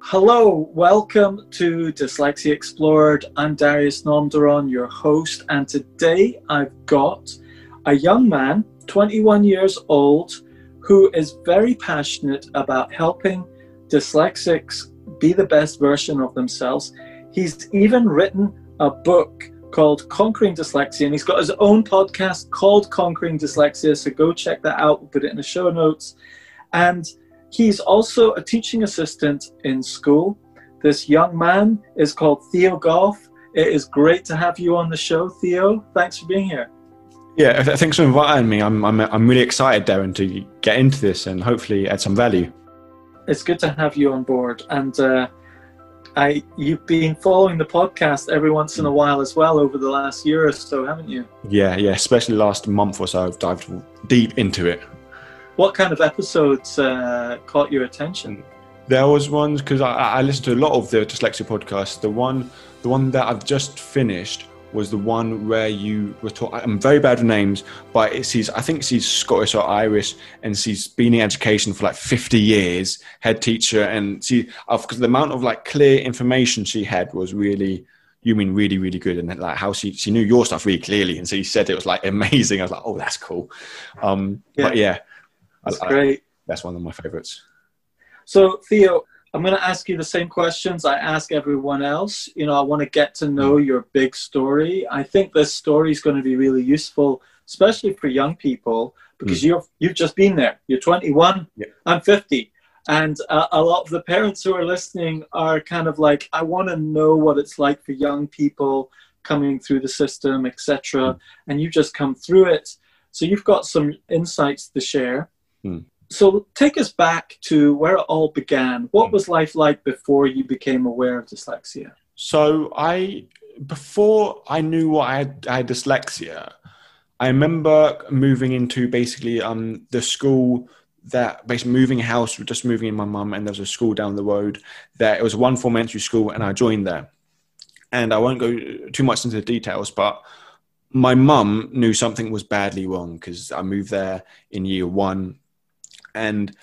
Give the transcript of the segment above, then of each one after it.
Hello, welcome to Dyslexia Explored. I'm Darius Namdaran, your host, and today I've got a young man, 21 years old, who is very passionate about helping dyslexics be the best version of themselves. He's even written a book called Conquering Dyslexia, and he's got his own podcast called Conquering Dyslexia. So go check that out. We'll put it in the show notes. And He's also a teaching assistant in school. This young man is called Theo Golf. It is great to have you on the show, Theo. Thanks for being here. Yeah, thanks for inviting me. I'm, I'm, I'm really excited, Darren, to get into this and hopefully add some value. It's good to have you on board. And uh, I, you've been following the podcast every once in a while as well over the last year or so, haven't you? Yeah, yeah. Especially last month or so, I've dived deep into it. What kind of episodes uh, caught your attention? There was ones because I, I listened to a lot of the dyslexia podcasts. The one, the one that I've just finished was the one where you were talking. I'm very bad with names, but she's I think she's Scottish or Irish, and she's been in education for like 50 years, head teacher, and she because the amount of like clear information she had was really you mean really really good and like how she she knew your stuff really clearly and so you said it was like amazing i was like oh that's cool um yeah. but yeah that's I, great. I, that's one of my favorites. So, Theo, I'm going to ask you the same questions I ask everyone else. You know, I want to get to know mm. your big story. I think this story is going to be really useful, especially for young people, because mm. you've you've just been there. You're 21. Yeah. I'm 50. And uh, a lot of the parents who are listening are kind of like, I want to know what it's like for young people coming through the system, etc. Mm. And you've just come through it. So you've got some insights to share. Hmm. So take us back to where it all began. What hmm. was life like before you became aware of dyslexia? So I, before I knew what I had, I had dyslexia, I remember moving into basically um, the school that basically moving house, just moving in my mum, and there was a school down the road. That it was one form entry school, and I joined there. And I won't go too much into the details, but my mum knew something was badly wrong because I moved there in year one and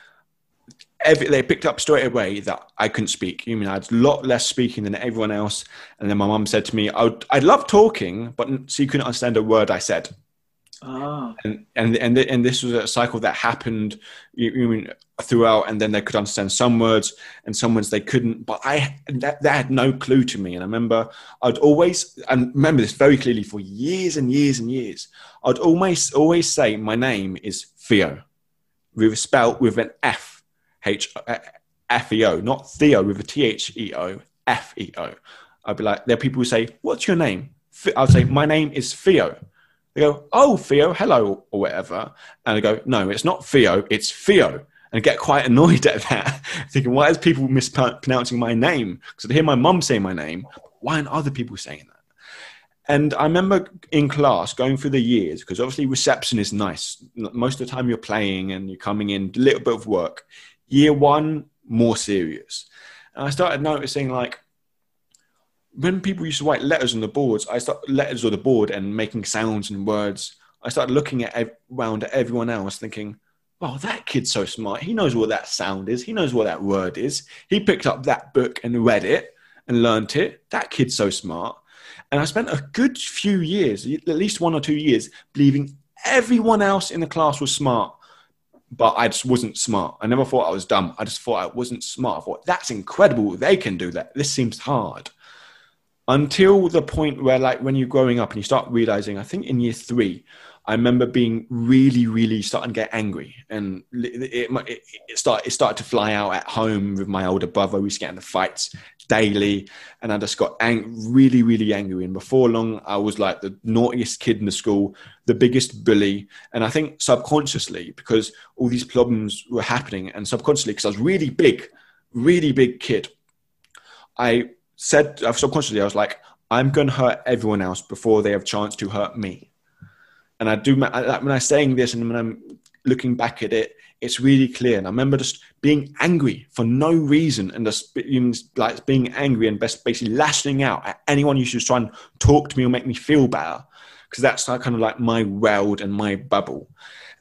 every, they picked up straight away that I couldn't speak. You mean I had a lot less speaking than everyone else. And then my mum said to me, I would, I love talking, but she couldn't understand a word I said. Oh. And, and and and this was a cycle that happened you, you mean throughout, and then they could understand some words and some words they couldn't. But I that, that had no clue to me. And I remember I'd always and remember this very clearly for years and years and years. I'd always always say my name is Theo with spelled with an F H F E O, uh, F E O, not Theo with a T H E O, F E O. I'd be like, there are people who say, "What's your name?" I'll say, "My name is Theo." They go, "Oh, Theo, hello," or whatever, and I go, "No, it's not Theo, it's Theo." And I get quite annoyed at that, thinking, "Why is people mispronouncing my name?" Because I hear my mum say my name. Why aren't other people saying that? And I remember in class going through the years, because obviously reception is nice. Most of the time you're playing and you're coming in, a little bit of work. Year one, more serious. And I started noticing like when people used to write letters on the boards, I started letters on the board and making sounds and words. I started looking at around at everyone else, thinking, "Well, that kid's so smart. He knows what that sound is. He knows what that word is. He picked up that book and read it and learnt it. That kid's so smart." And I spent a good few years, at least one or two years, believing everyone else in the class was smart, but I just wasn't smart. I never thought I was dumb. I just thought I wasn't smart. I thought, that's incredible. They can do that. This seems hard. Until the point where, like, when you're growing up and you start realizing, I think in year three, I remember being really, really starting to get angry, and it, it, it, started, it started to fly out at home with my older brother. We used to get into fights daily, and I just got ang- really, really angry. And before long, I was like the naughtiest kid in the school, the biggest bully, and I think subconsciously because all these problems were happening, and subconsciously because I was really big, really big kid, I said uh, subconsciously I was like, I'm going to hurt everyone else before they have chance to hurt me and I do my when I'm saying this and when I'm looking back at it, it's really clear. And I remember just being angry for no reason and just like being angry and basically lashing out at anyone who should try and talk to me or make me feel better. Because that's kind of like my world and my bubble.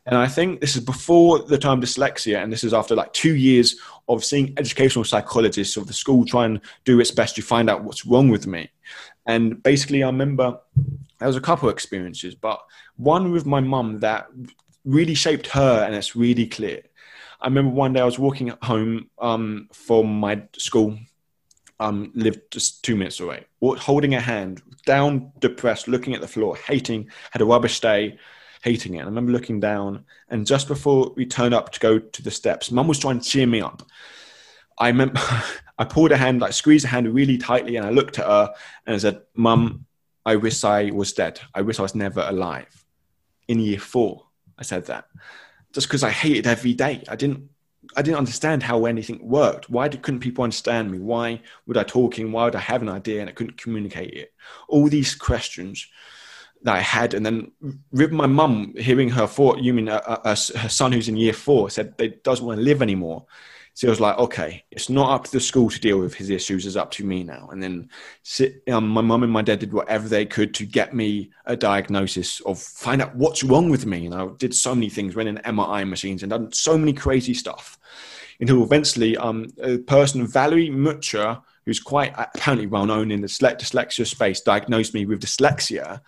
And I think this is before the term dyslexia, and this is after like two years of seeing educational psychologists of the school try and do its best to find out what's wrong with me. And basically, I remember there was a couple of experiences, but one with my mum that really shaped her, and it's really clear. I remember one day I was walking home um, from my school, um, lived just two minutes away, holding a hand, down, depressed, looking at the floor, hating, had a rubbish day hating it. I remember looking down, and just before we turned up to go to the steps, mum was trying to cheer me up. I remember I pulled her hand, like squeezed her hand really tightly, and I looked at her and I said, Mum, I wish I was dead. I wish I was never alive. In year four, I said that. Just because I hated every day. I didn't I didn't understand how anything worked. Why did, couldn't people understand me? Why would I talking? Why would I have an idea and I couldn't communicate it? All these questions that I had, and then with my mum hearing her thought, you mean uh, uh, uh, her son who's in year four said they doesn't want to live anymore. So I was like, okay, it's not up to the school to deal with his issues; it's up to me now. And then sit, um, my mum and my dad did whatever they could to get me a diagnosis of find out what's wrong with me. And I did so many things, went in MRI machines, and done so many crazy stuff. Until eventually, um, a person, Valerie Mutcher, who's quite apparently well known in the dyslexia space, diagnosed me with dyslexia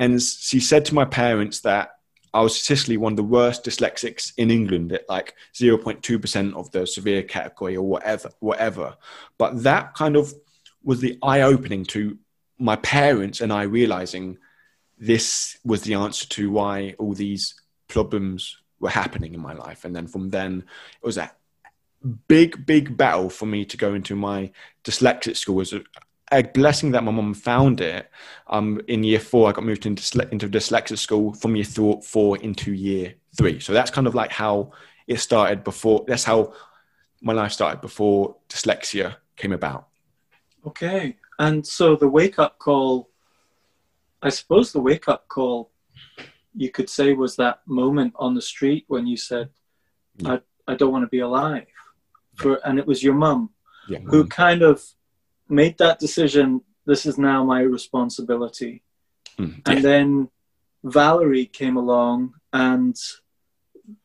and she said to my parents that I was statistically one of the worst dyslexics in England at like 0.2% of the severe category or whatever, whatever. But that kind of was the eye opening to my parents and I realizing this was the answer to why all these problems were happening in my life. And then from then, it was a big, big battle for me to go into my dyslexic school as a, a blessing that my mum found it. Um, in year four, I got moved into into dyslexic school from year th- four into year three. So that's kind of like how it started before. That's how my life started before dyslexia came about. Okay, and so the wake up call. I suppose the wake up call, you could say, was that moment on the street when you said, yeah. "I I don't want to be alive," for and it was your mum yeah, who kind of made that decision. This is now my responsibility. Mm, and then Valerie came along and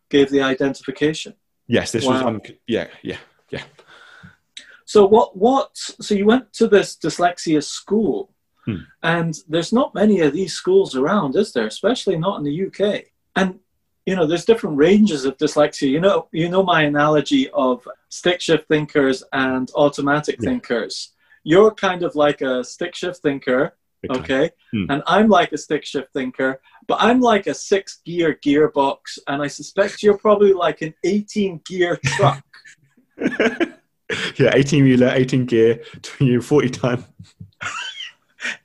gave the identification. Yes, this wow. was um, yeah, yeah, yeah. So what what so you went to this dyslexia school hmm. and there's not many of these schools around, is there? Especially not in the UK. And you know, there's different ranges of dyslexia. You know, you know my analogy of stick shift thinkers and automatic yeah. thinkers you're kind of like a stick shift thinker, okay? Hmm. And I'm like a stick shift thinker, but I'm like a six gear gearbox, and I suspect you're probably like an 18 gear truck. yeah, 18 wheeler, 18 gear, 40 ton.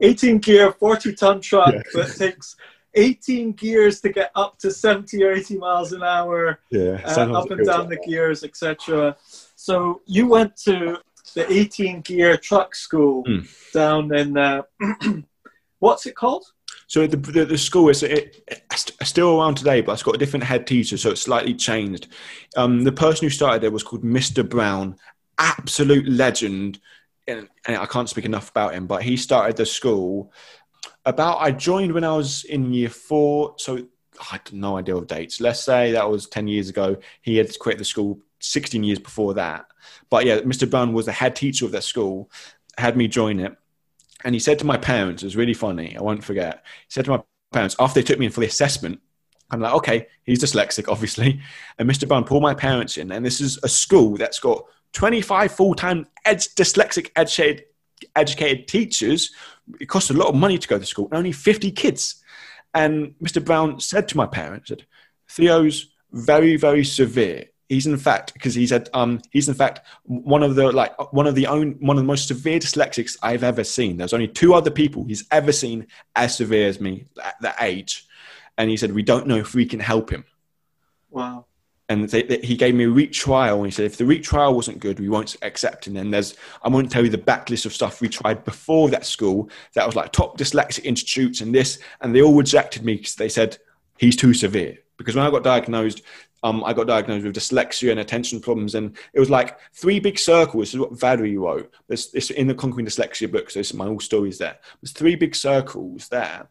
18 gear, 40 ton truck yeah. that takes 18 gears to get up to 70 or 80 miles an hour, yeah, uh, up and down the gears, etc. So you went to the 18 gear truck school mm. down in uh, what's it called? So the, the, the school is it, it's still around today, but it's got a different head teacher, so it's slightly changed. Um, the person who started there was called Mr. Brown, absolute legend, and, and I can't speak enough about him. But he started the school about. I joined when I was in year four, so I had no idea of dates. Let's say that was ten years ago. He had quit the school 16 years before that. But yeah, Mr. Brown was the head teacher of that school, had me join it. And he said to my parents, it was really funny, I won't forget. He said to my parents, after they took me in for the assessment, I'm like, okay, he's dyslexic, obviously. And Mr. Brown pulled my parents in. And this is a school that's got 25 full time ed- dyslexic educated, educated teachers. It costs a lot of money to go to school, and only 50 kids. And Mr. Brown said to my parents, said, Theo's very, very severe he's in fact because he's had um he's in fact one of the like one of the own one of the most severe dyslexics I've ever seen. There's only two other people he's ever seen as severe as me at that age, and he said we don't know if we can help him. Wow. And they, they, he gave me a retrial, and he said if the retrial wasn't good, we won't accept him. And there's I won't tell you the backlist of stuff we tried before that school that was like top dyslexic institutes and this, and they all rejected me because they said he's too severe. Because when I got diagnosed, um, I got diagnosed with dyslexia and attention problems, and it was like three big circles. This is what Valerie wrote. This, this in the Conquering Dyslexia book. So is my whole stories there. There's three big circles there,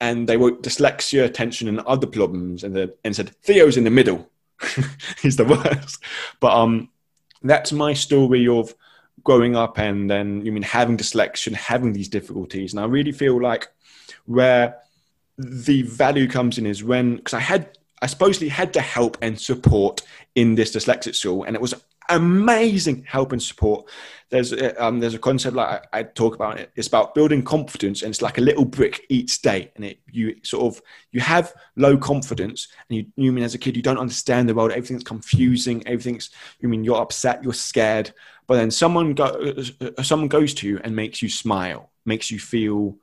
and they wrote dyslexia, attention, and other problems, and, the, and said Theo's in the middle. He's the worst. But um, that's my story of growing up and then you mean having dyslexia, and having these difficulties. And I really feel like where the value comes in is when because I had I supposedly had to help and support in this dyslexic school, and it was amazing help and support. There's a, um, there's a concept like I, I, talk about it. It's about building confidence, and it's like a little brick each day. And it you sort of you have low confidence, and you you mean as a kid you don't understand the world. Everything's confusing. Everything's you mean you're upset, you're scared. But then someone go, uh, someone goes to you and makes you smile, makes you feel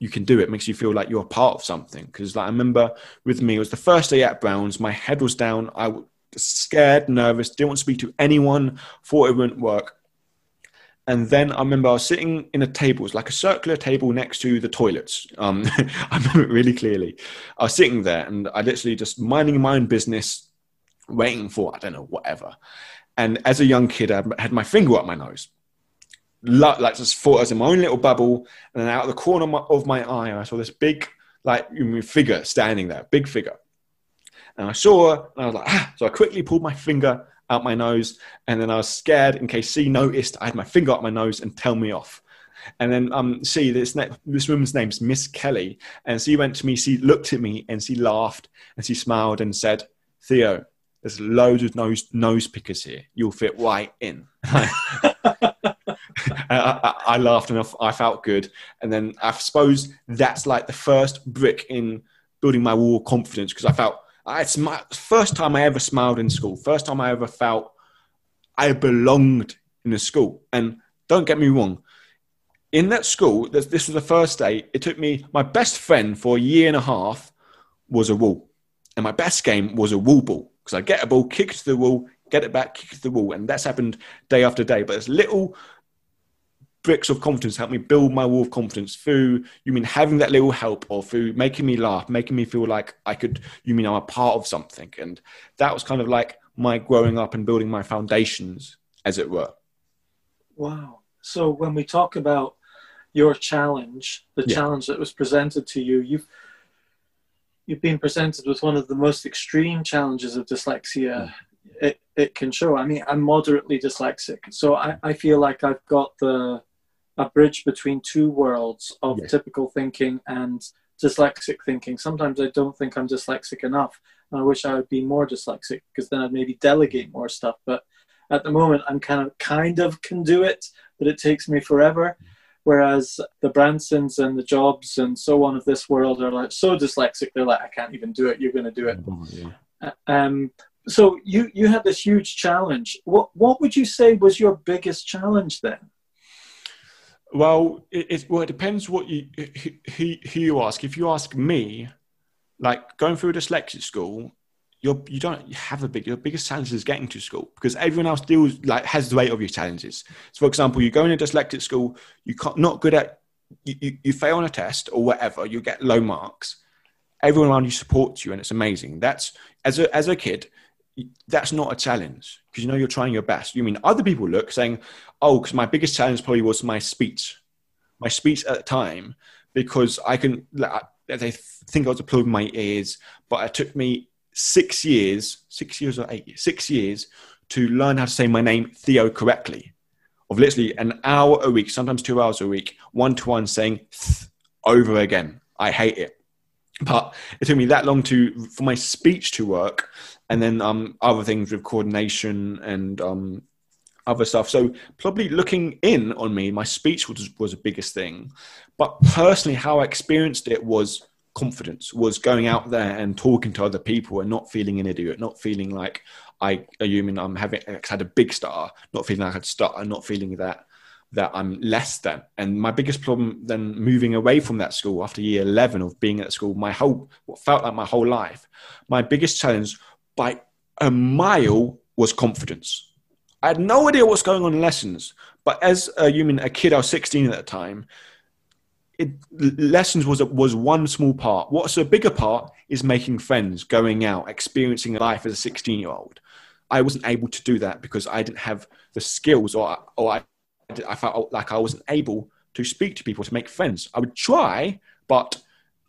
you can do it it makes you feel like you're part of something because like i remember with me it was the first day at browns my head was down i was scared nervous didn't want to speak to anyone thought it wouldn't work and then I remember I was sitting in a table, it was like a circular table next to the toilets. Um, I remember it really clearly. I was sitting there and I literally just minding my own business, waiting for, I don't know, whatever. And as a young kid, I had my finger up my nose like just thought I was in my own little bubble, and then out of the corner of my, of my eye, I saw this big like figure standing there, big figure. And I saw her, and I was like, ah! So I quickly pulled my finger out my nose, and then I was scared in case C noticed I had my finger up my nose and tell me off. And then um, see this this woman's name's Miss Kelly, and she went to me, she looked at me, and she laughed, and she smiled and said, "Theo, there's loads of nose nose pickers here. You'll fit right in." I, I, laughed and I felt good. And then I suppose that's like the first brick in building my wall confidence because I felt it's my first time I ever smiled in school. First time I ever felt I belonged in a school. And don't get me wrong, in that school, this, this was the first day. It took me my best friend for a year and a half was a wall, and my best game was a wall ball because I get a ball, kick it to the wall, get it back, kick it to the wall, and that's happened day after day. But there's little bricks of confidence help me build my wall of confidence through you mean having that little help or through making me laugh making me feel like i could you mean i'm a part of something and that was kind of like my growing up and building my foundations as it were wow so when we talk about your challenge the yeah. challenge that was presented to you you've you've been presented with one of the most extreme challenges of dyslexia mm. it, it can show i mean i'm moderately dyslexic so I, I feel like i've got the a bridge between two worlds of yes. typical thinking and dyslexic thinking. Sometimes I don't think I'm dyslexic enough. And I wish I would be more dyslexic because then I'd maybe delegate more stuff. But at the moment, I'm kind of kind of can do it, but it takes me forever. Whereas the Bransons and the Jobs and so on of this world are like so dyslexic, they're like, I can't even do it. You're going to do it. Yeah. Uh, um, so you you had this huge challenge. What what would you say was your biggest challenge then? Well, it, well, it depends what you who, who you ask. If you ask me, like going through a dyslexic school, you're you don't have a big your biggest challenge is getting to school because everyone else deals like has the weight of your challenges. So, for example, you go in a dyslexic school, you can't not good at you, you, you fail on a test or whatever, you get low marks. Everyone around you supports you, and it's amazing. That's as a as a kid, that's not a challenge because you know you're trying your best. You mean other people look saying, "Oh, because my biggest challenge probably was my speech, my speech at the time, because I can." They think I was applauding my ears, but it took me six years, six years or eight years, six years to learn how to say my name Theo correctly. Of literally an hour a week, sometimes two hours a week, one to one saying over again. I hate it but it took me that long to for my speech to work and then um, other things with coordination and um, other stuff. So probably looking in on me, my speech was was the biggest thing, but personally, how I experienced it was confidence, was going out there and talking to other people and not feeling an idiot, not feeling like I, you mean I'm having I had a big star, not feeling like I had star, and not feeling that that I'm less than. And my biggest problem then moving away from that school after year 11 of being at school, my whole, what felt like my whole life, my biggest challenge by a mile was confidence. I had no idea what's going on in lessons, but as uh, a human, a kid, I was 16 at the time. It, lessons was was one small part. What's a bigger part is making friends, going out, experiencing life as a 16 year old. I wasn't able to do that because I didn't have the skills, or or I, I felt like I wasn't able to speak to people to make friends. I would try, but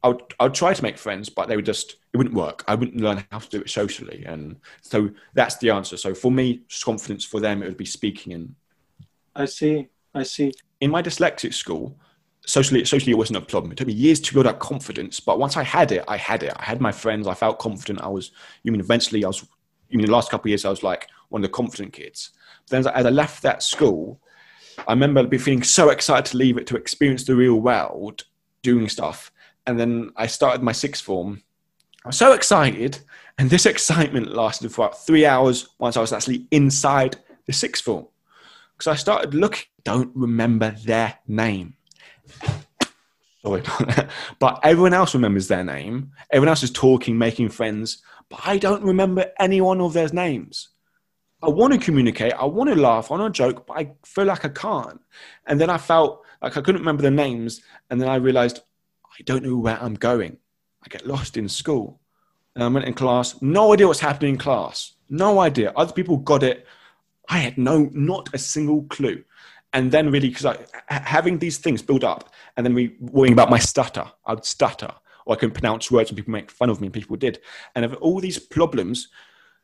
I would, I would try to make friends, but they would just, it wouldn't work. I wouldn't learn how to do it socially. And so that's the answer. So for me, confidence for them, it would be speaking and. I see. I see. In my dyslexic school, socially, socially it wasn't a problem. It took me years to build up confidence, but once I had it, I had it. I had my friends. I felt confident. I was, you mean, eventually I was, you mean, the last couple of years, I was like one of the confident kids. But then as I left that school, I remember be feeling so excited to leave it to experience the real world, doing stuff. And then I started my sixth form. I was so excited, and this excitement lasted for about three hours once I was actually inside the sixth form. Because I started looking, don't remember their name. Sorry, but everyone else remembers their name. Everyone else is talking, making friends, but I don't remember any one of their names. I want to communicate, I want to laugh, I want to joke, but I feel like I can't. And then I felt like I couldn't remember the names, and then I realized I don't know where I'm going. I get lost in school. And I went in class, no idea what's happening in class. No idea. Other people got it. I had no, not a single clue. And then really, because I having these things build up, and then we worrying about my stutter, I'd stutter, or I couldn't pronounce words, and people make fun of me, and people did. And if all these problems,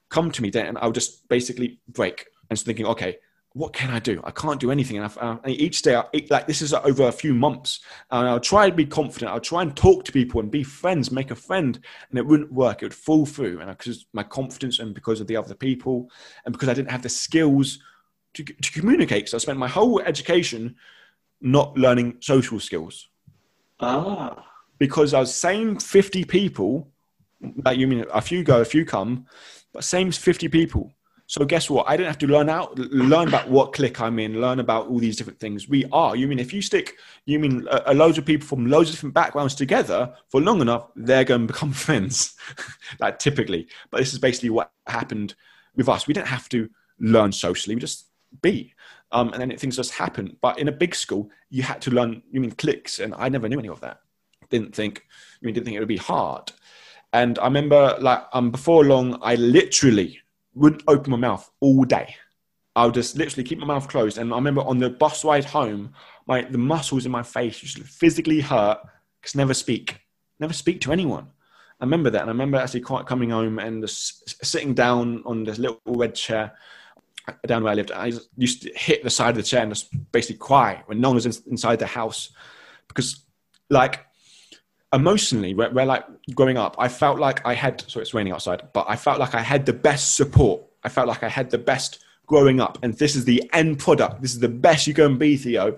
come to me then I'll just basically break and thinking, okay, what can I do? I can't do anything. And, I, and each day, I, like this is over a few months, and I'll try to be confident. I'll try and talk to people and be friends, make a friend, and it wouldn't work. It would fall through, and because my confidence and because of the other people, and because I didn't have the skills to, to communicate. So I spent my whole education not learning social skills. Ah. Because I was same fifty people, like you mean a few go, a few come, but same 50 people. So guess what? I didn't have to learn out, learn about what click I'm in, learn about all these different things. We are. You mean if you stick, you mean a, a loads of people from loads of different backgrounds together for long enough, they're going to become friends. like typically, but this is basically what happened with us. We didn't have to learn socially. We just be, um, and then things just happen. But in a big school, you had to learn. You mean clicks, and I never knew any of that. Didn't think. You mean didn't think it would be hard. And I remember, like, um, before long, I literally wouldn't open my mouth all day. I would just literally keep my mouth closed. And I remember on the bus ride home, my the muscles in my face just physically hurt because never speak, never speak to anyone. I remember that, and I remember actually quite coming home and just sitting down on this little red chair down where I lived. I used to hit the side of the chair and just basically cry when no one was inside the house because, like, emotionally, where, where, like growing up, I felt like I had, so it's raining outside, but I felt like I had the best support. I felt like I had the best growing up. And this is the end product. This is the best you can be, Theo.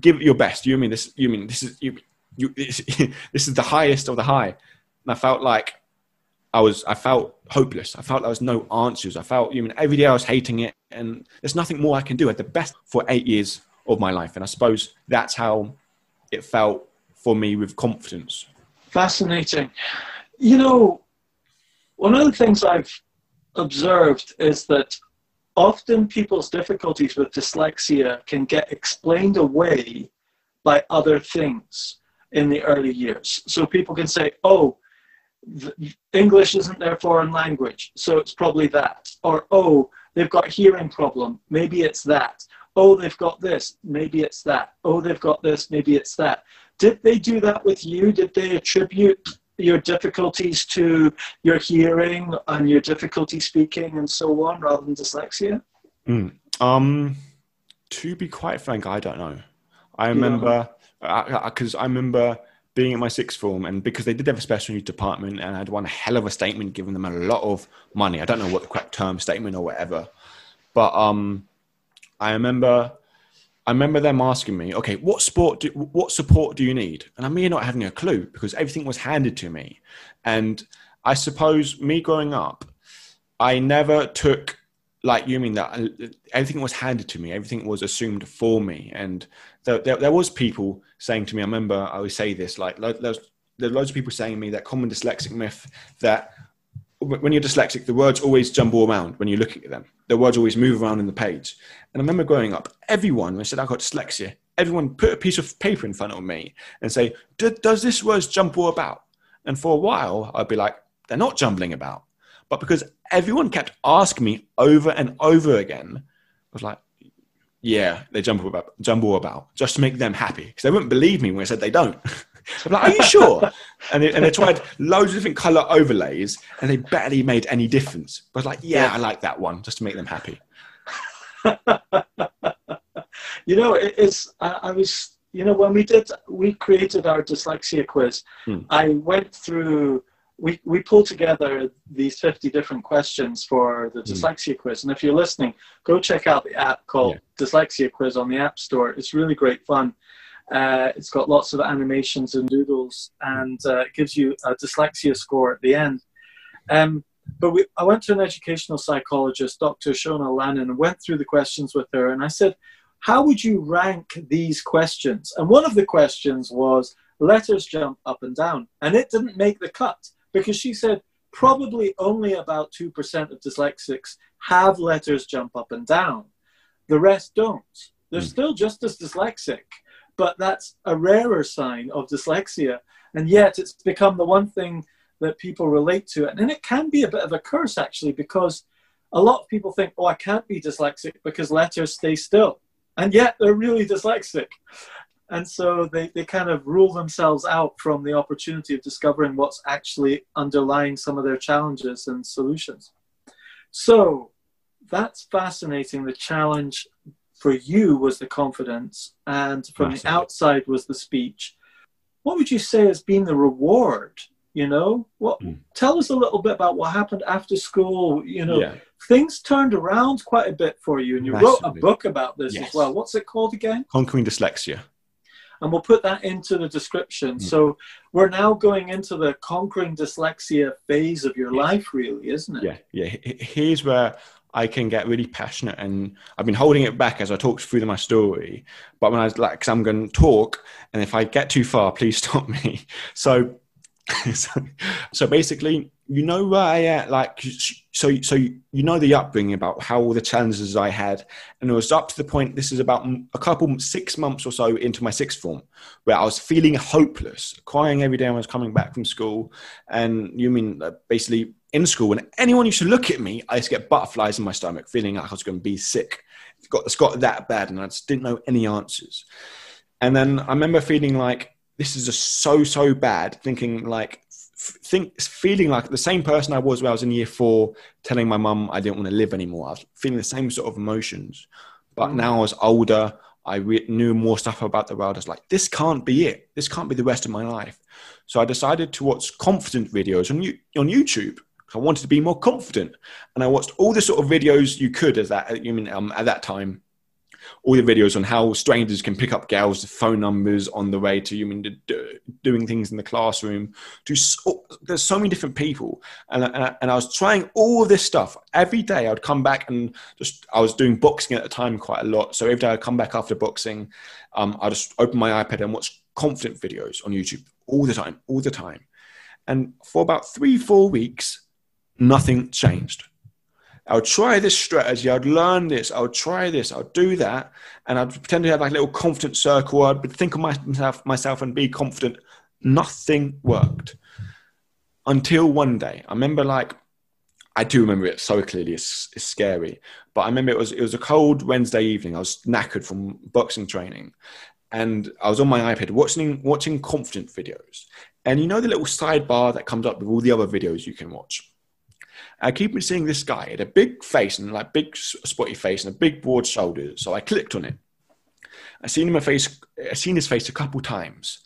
Give it your best. You mean this, you mean this is, you, you, this, this is the highest of the high. And I felt like I was, I felt hopeless. I felt there was no answers. I felt, you mean, every day I was hating it and there's nothing more I can do. I had the best for eight years of my life. And I suppose that's how it felt for me with confidence. Fascinating. You know, one of the things I've observed is that often people's difficulties with dyslexia can get explained away by other things in the early years. So people can say, oh, English isn't their foreign language, so it's probably that. Or, oh, they've got a hearing problem, maybe it's that. Oh, they've got this, maybe it's that. Oh, they've got this, maybe it's that. Did they do that with you? Did they attribute your difficulties to your hearing and your difficulty speaking and so on rather than dyslexia? Mm. Um, to be quite frank, I don't know. I remember because I, I, I, remember being in my sixth form, and because they did have a special needs department, and I had one hell of a statement giving them a lot of money. I don't know what the correct term, statement or whatever, but um, I remember I remember them asking me, okay, what sport, do, what support do you need? And I'm here not having a clue because everything was handed to me. And I suppose me growing up, I never took, like you mean that uh, everything was handed to me, everything was assumed for me. And there, there, there was people saying to me, I remember I always say this, like there's, there are loads of people saying to me that common dyslexic myth that when you're dyslexic, the words always jumble around when you're looking at them. The words always move around in the page. And I remember growing up, everyone, when I said I've got dyslexia, everyone put a piece of paper in front of me and say, does this word jumble about? And for a while, I'd be like, they're not jumbling about. But because everyone kept asking me over and over again, I was like, yeah, they jumble about, jumble about, just to make them happy. Because they wouldn't believe me when I said they don't. I'm like, are you sure? and, they, and they tried loads of different color overlays and they barely made any difference. But like, yeah, yeah. I like that one just to make them happy. you know, it, it's, I, I, was, you know, when we did, we created our dyslexia quiz, hmm. I went through, we, we pulled together these 50 different questions for the hmm. dyslexia quiz. And if you're listening, go check out the app called yeah. Dyslexia Quiz on the App Store. It's really great fun. Uh, it's got lots of animations and doodles, and uh, it gives you a dyslexia score at the end. Um, but we, I went to an educational psychologist, Dr. Shona Lannon, and went through the questions with her. And I said, How would you rank these questions? And one of the questions was letters jump up and down. And it didn't make the cut because she said probably only about 2% of dyslexics have letters jump up and down. The rest don't. They're mm. still just as dyslexic but that's a rarer sign of dyslexia. And yet it's become the one thing that people relate to. And it can be a bit of a curse, actually, because a lot of people think, oh, I can't be dyslexic because letters stay still. And yet they're really dyslexic. And so they, they kind of rule themselves out from the opportunity of discovering what's actually underlying some of their challenges and solutions. So that's fascinating the challenge for you was the confidence, and from the outside was the speech. What would you say has been the reward? You know, what? Mm. Tell us a little bit about what happened after school. You know, yeah. things turned around quite a bit for you, and you Massively. wrote a book about this yes. as well. What's it called again? Conquering Dyslexia and we'll put that into the description. Mm. So we're now going into the conquering dyslexia phase of your yes. life, really, isn't it? Yeah, yeah. Here's where I can get really passionate, and I've been holding it back as I talk through my story. But when I was like, because I'm going to talk, and if I get too far, please stop me. So, so, so basically, you know where I at, like, so, so you know the upbringing about how all the challenges I had, and it was up to the point. This is about a couple six months or so into my sixth form, where I was feeling hopeless, crying every day when I was coming back from school, and you mean uh, basically in school, when anyone used to look at me, I used to get butterflies in my stomach, feeling like I was going to be sick. It's got, it's got that bad, and I just didn't know any answers. And then I remember feeling like this is just so so bad. Thinking like, think feeling like the same person I was when I was in year four, telling my mum I didn't want to live anymore. I was feeling the same sort of emotions, but mm. now I was older. I re- knew more stuff about the world. I was like, this can't be it. This can't be the rest of my life. So I decided to watch confident videos on, on YouTube I wanted to be more confident, and I watched all the sort of videos you could as that you mean um, at that time. All the videos on how strangers can pick up girls' phone numbers on the way to you mean doing things in the classroom. To so, there's so many different people, and I, and I was trying all this stuff every day. I'd come back and just I was doing boxing at the time quite a lot, so every day I'd come back after boxing. Um, I just open my iPad and watch confident videos on YouTube all the time, all the time. And for about three, four weeks, nothing changed. I would try this strategy. I'd learn this. I would try this. I would do that, and I'd pretend to have like a little confident circle. I'd think of myself, myself, and be confident. Nothing worked until one day. I remember, like, I do remember it so clearly. It's, it's scary, but I remember it was it was a cold Wednesday evening. I was knackered from boxing training, and I was on my iPad watching watching confident videos. And you know the little sidebar that comes up with all the other videos you can watch. I keep seeing this guy had a big face and like big spotty face and a big broad shoulders. So I clicked on it. I seen him a face. I seen his face a couple times,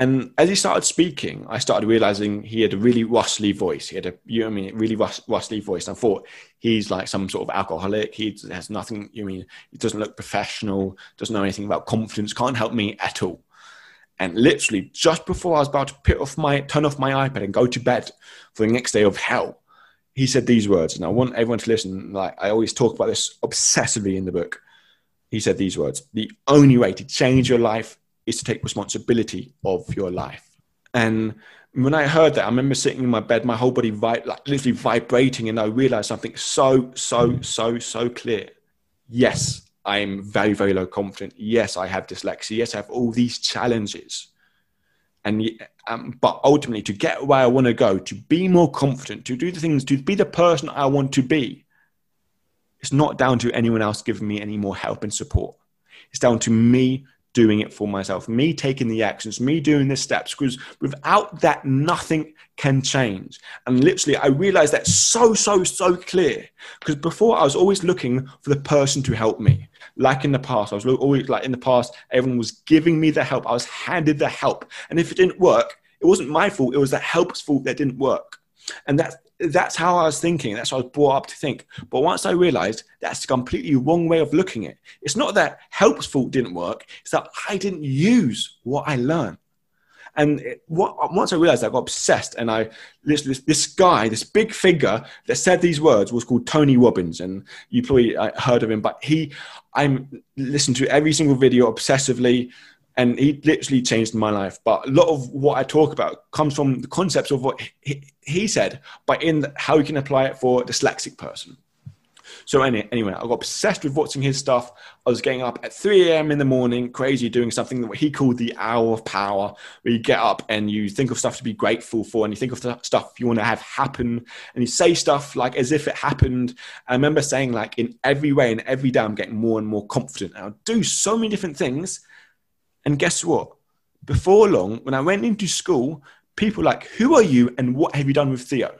and as he started speaking, I started realizing he had a really rustly voice. He had a, you know, I mean, really rust, rustly voice. And I thought he's like some sort of alcoholic. He has nothing. You mean he doesn't look professional. Doesn't know anything about confidence. Can't help me at all. And literally, just before I was about to put off my turn off my iPad and go to bed for the next day of hell, he said these words, and I want everyone to listen. Like I always talk about this obsessively in the book. He said these words: "The only way to change your life is to take responsibility of your life." And when I heard that, I remember sitting in my bed, my whole body vi- like literally vibrating, and I realized something so, so, so, so clear. Yes, I'm very, very low confident. Yes, I have dyslexia. Yes, I have all these challenges and um, but ultimately to get where I want to go, to be more confident, to do the things, to be the person I want to be, it's not down to anyone else giving me any more help and support. It's down to me doing it for myself, me taking the actions, me doing the steps, because without that, nothing can change. And literally, I realized that so, so, so clear. Because before, I was always looking for the person to help me. Like in the past, I was always like in the past, everyone was giving me the help. I was handed the help. And if it didn't work, it wasn't my fault. It was the help's fault that didn't work. And that's that's how I was thinking. That's how I was brought up to think. But once I realized that's a completely wrong way of looking at it. It's not that help's fault didn't work. It's that I didn't use what I learned. And it, what, once I realized, I got obsessed. And I this, this, this guy, this big figure that said these words was called Tony Robbins. And you probably uh, heard of him, but he, I'm listened to every single video obsessively and he literally changed my life. But a lot of what I talk about comes from the concepts of what he, he said, but in the, how you can apply it for a dyslexic person. So anyway, anyway, I got obsessed with watching his stuff. I was getting up at 3 a.m. in the morning, crazy, doing something that he called the hour of power, where you get up and you think of stuff to be grateful for, and you think of stuff you want to have happen, and you say stuff like as if it happened. I remember saying like in every way, in every day, I'm getting more and more confident. And I'll do so many different things and guess what? Before long, when I went into school, people like, who are you and what have you done with Theo?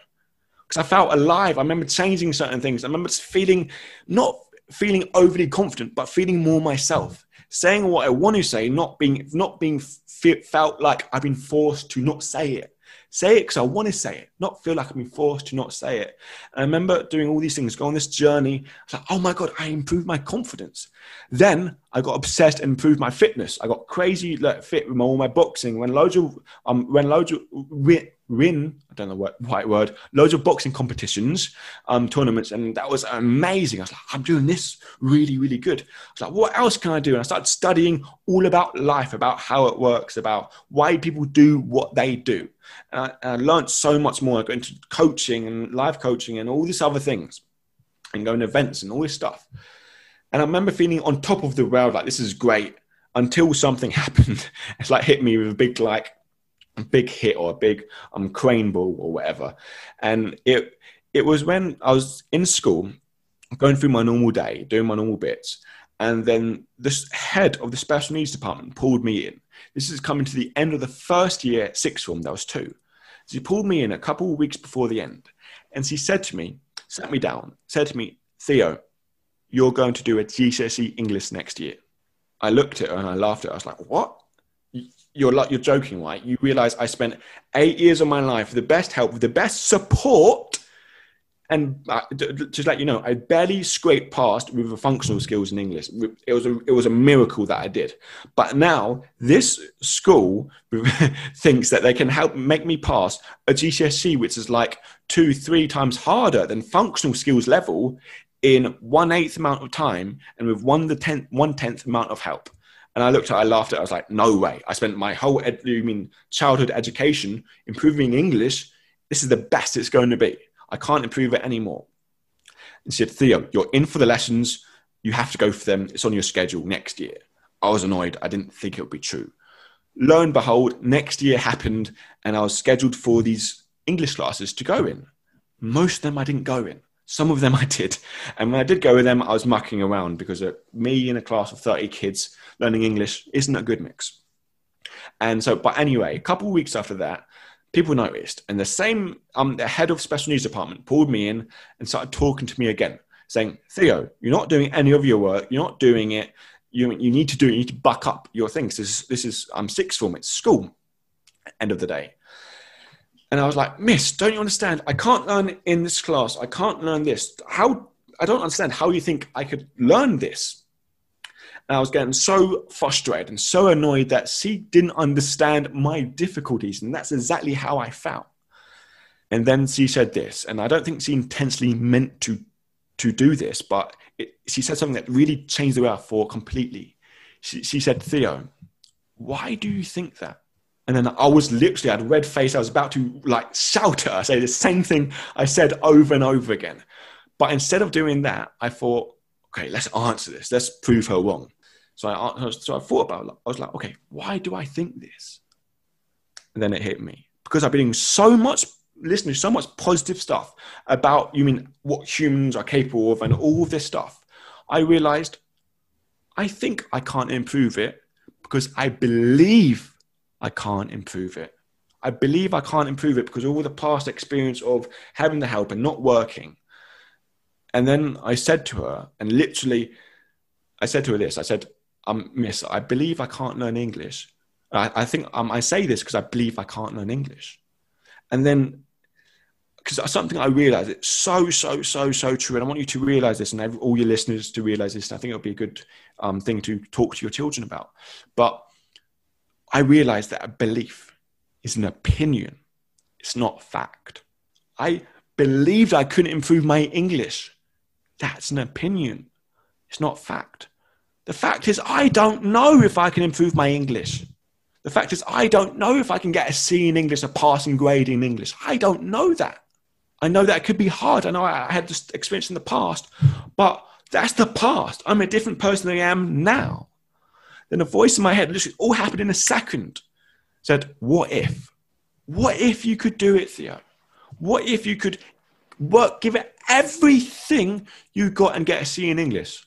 Because I felt alive. I remember changing certain things. I remember feeling, not feeling overly confident, but feeling more myself. Saying what I want to say, not being, not being felt like I've been forced to not say it. Say it because I want to say it, not feel like I've been forced to not say it. And I remember doing all these things, go on this journey. I was like, oh my God, I improved my confidence. Then I got obsessed and improved my fitness. I got crazy like, fit with all my boxing. When loads of, um, when loads of, win, I don't know what right word, loads of boxing competitions, um, tournaments, and that was amazing. I was like, I'm doing this really, really good. I was like, what else can I do? And I started studying all about life, about how it works, about why people do what they do. And I, and I learned so much more. I got into coaching and life coaching and all these other things, and going to events and all this stuff. And I remember feeling on top of the world, like this is great, until something happened. It's like hit me with a big like big hit or a big um, crane ball or whatever. And it it was when I was in school, going through my normal day, doing my normal bits, and then the head of the special needs department pulled me in. This is coming to the end of the first year sixth form. That was two. So he pulled me in a couple of weeks before the end, and she said to me, sat me down, said to me, Theo, you're going to do a GCSE English next year. I looked at her and I laughed at her. I was like, what? You're like you're joking, right? You realize I spent eight years of my life with the best help, with the best support, and uh, just like you know, I barely scraped past with the functional skills in English. It was a it was a miracle that I did. But now this school thinks that they can help make me pass a GCSE, which is like two, three times harder than functional skills level in one eighth amount of time and with one the tenth one tenth amount of help. And I looked at, I laughed at, I was like, no way. I spent my whole, ed- you mean childhood education improving English. This is the best it's going to be. I can't improve it anymore. And said, Theo, you're in for the lessons. You have to go for them. It's on your schedule next year. I was annoyed. I didn't think it would be true. Lo and behold, next year happened and I was scheduled for these English classes to go in. Most of them I didn't go in. Some of them I did. And when I did go with them, I was mucking around because me in a class of 30 kids learning English isn't a good mix. And so, but anyway, a couple of weeks after that, people noticed. And the same, um, the head of special needs department pulled me in and started talking to me again, saying, Theo, you're not doing any of your work. You're not doing it. You, you need to do. You need to buck up your things. This is, this is um, sixth form. It's school. End of the day. And I was like, Miss, don't you understand? I can't learn in this class. I can't learn this. How I don't understand how you think I could learn this. And I was getting so frustrated and so annoyed that she didn't understand my difficulties. And that's exactly how I felt. And then she said this, and I don't think she intensely meant to to do this, but it, she said something that really changed the way I thought completely. She, she said, Theo, why do you think that? And then I was literally, I had a red face. I was about to like shout at her, say the same thing I said over and over again. But instead of doing that, I thought, okay, let's answer this. Let's prove her wrong. So I, so I thought about it. I was like, okay, why do I think this? And then it hit me because I've been doing so much, listening to so much positive stuff about, you mean what humans are capable of and all of this stuff. I realized I think I can't improve it because I believe I can't improve it. I believe I can't improve it because all the past experience of having the help and not working. And then I said to her, and literally, I said to her this I said, um, Miss, I believe I can't learn English. I, I think um, I say this because I believe I can't learn English. And then, because something I realized, it's so, so, so, so true. And I want you to realize this and all your listeners to realize this. I think it'll be a good um, thing to talk to your children about. But I realized that a belief is an opinion, it's not fact. I believed I couldn't improve my English. That's an opinion, it's not fact. The fact is, I don't know if I can improve my English. The fact is, I don't know if I can get a C in English, a passing grade in English. I don't know that. I know that it could be hard. I know I had this experience in the past, but that's the past. I'm a different person than I am now. Then a voice in my head, literally all happened in a second, said, What if? What if you could do it, Theo? What if you could work, give it everything you got and get a C in English?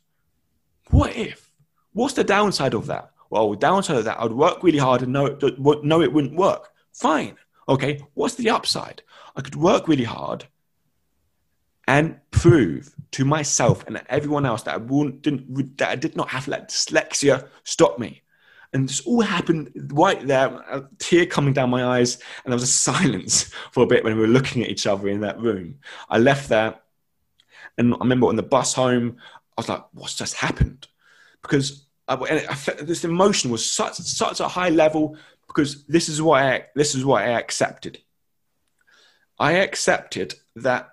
What if? What's the downside of that? Well, the downside of that, I'd work really hard and know it, know it wouldn't work. Fine. Okay. What's the upside? I could work really hard and prove to myself and everyone else that I didn't that I did not have let dyslexia stop me. And this all happened right there, a tear coming down my eyes, and there was a silence for a bit when we were looking at each other in that room. I left there, and I remember on the bus home, I was like, "What's just happened?" Because I, I this emotion was such such a high level because this is what I this is what I accepted. I accepted that